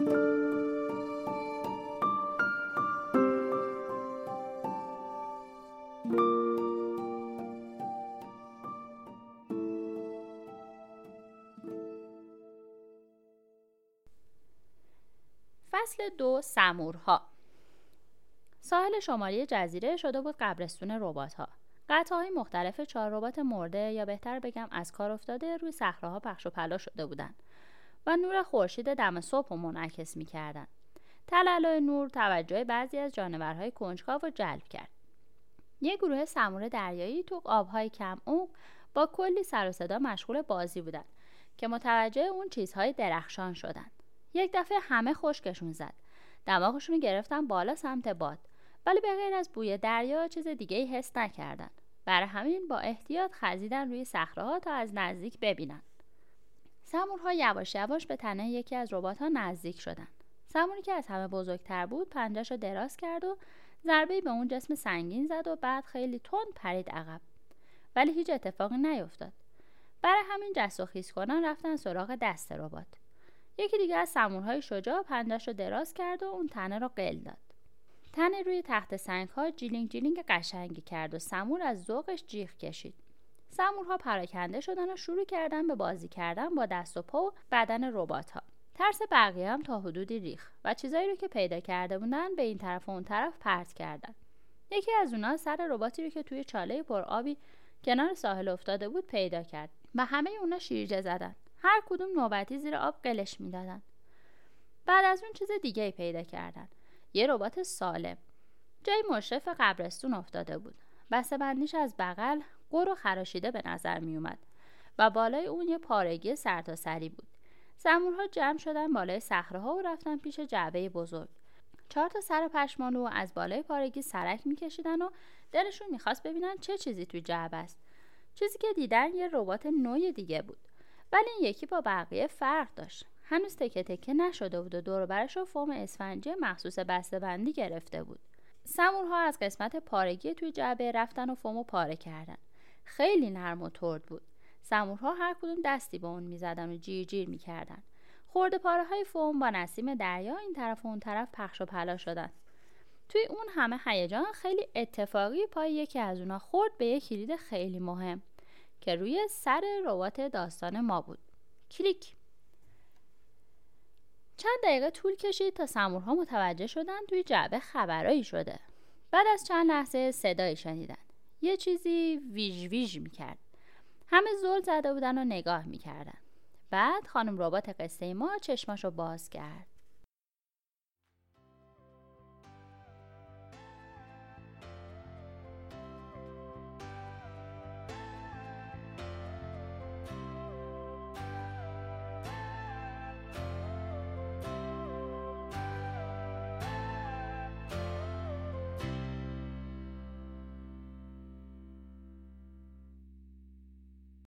فصل دو سمورها. ساحل شمالی جزیره شده بود قبرستون ربات ها قطعه مختلف چهار ربات مرده یا بهتر بگم از کار افتاده روی صخره پخش و پلا شده بودند. و نور خورشید دم صبح رو منعکس می‌کردند تلالای نور توجه بعضی از جانورهای کنجکاو رو جلب کرد. یک گروه سمور دریایی تو آبهای کم عمق با کلی سر و صدا مشغول بازی بودند که متوجه اون چیزهای درخشان شدند یک دفعه همه خشکشون زد. دماغشون گرفتن بالا سمت باد. ولی به غیر از بوی دریا چیز دیگه ای حس نکردن. برای همین با احتیاط خزیدن روی صخره تا از نزدیک ببینن. سمورها یواش یواش به تنه یکی از ربات ها نزدیک شدن. سموری که از همه بزرگتر بود پنجهش رو دراز کرد و ضربه به اون جسم سنگین زد و بعد خیلی تند پرید عقب. ولی هیچ اتفاقی نیفتاد. برای همین جست و خیز کنان رفتن سراغ دست ربات. یکی دیگه از سمورهای شجاع پنجهش رو دراز کرد و اون تنه رو قل داد. تنه روی تخت سنگ ها جیلینگ جیلینگ قشنگی کرد و سمور از ذوقش جیغ کشید. سمورها پراکنده شدن و شروع کردن به بازی کردن با دست و پا و بدن ربات ها ترس بقیه هم تا حدودی ریخ و چیزایی رو که پیدا کرده بودن به این طرف و اون طرف پرت کردن. یکی از اونا سر رباتی رو که توی چاله پر آبی کنار ساحل افتاده بود پیدا کرد و همه اونا شیرجه زدن. هر کدوم نوبتی زیر آب قلش می‌دادن. بعد از اون چیز دیگه ای پیدا کردن. یه ربات سالم. جای مشرف قبرستون افتاده بود. بسته بندیش از بغل قر و خراشیده به نظر می اومد و بالای اون یه پارگی سری بود. زمورها جمع شدن بالای صخره ها و رفتن پیش جعبه بزرگ. چهار تا سر پشمانو از بالای پارگی سرک میکشیدن و دلشون می‌خواست ببینن چه چیزی توی جعبه است. چیزی که دیدن یه ربات نوع دیگه بود. ولی این یکی با بقیه فرق داشت. هنوز تکه تکه نشده بود و دور برش رو فرم اسفنجی مخصوص بسته بندی گرفته بود. سمورها از قسمت پارگی توی جعبه رفتن و فومو پاره کردن. خیلی نرم و ترد بود. سمورها هر کدوم دستی به اون می‌زدن و جیر جیر می‌کردن. خورده پاره های فوم با نسیم دریا این طرف و اون طرف پخش و پلا شدن. توی اون همه هیجان خیلی اتفاقی پای یکی از اونا خورد به یک کلید خیلی مهم که روی سر ربات داستان ما بود. کلیک. چند دقیقه طول کشید تا سمورها متوجه شدن توی جعبه خبرایی شده. بعد از چند لحظه صدایی شنیدن. یه چیزی ویژ ویژ می‌کرد. همه زل زده بودن و نگاه می‌کردن. بعد خانم ربات قصه ما چشماشو باز کرد.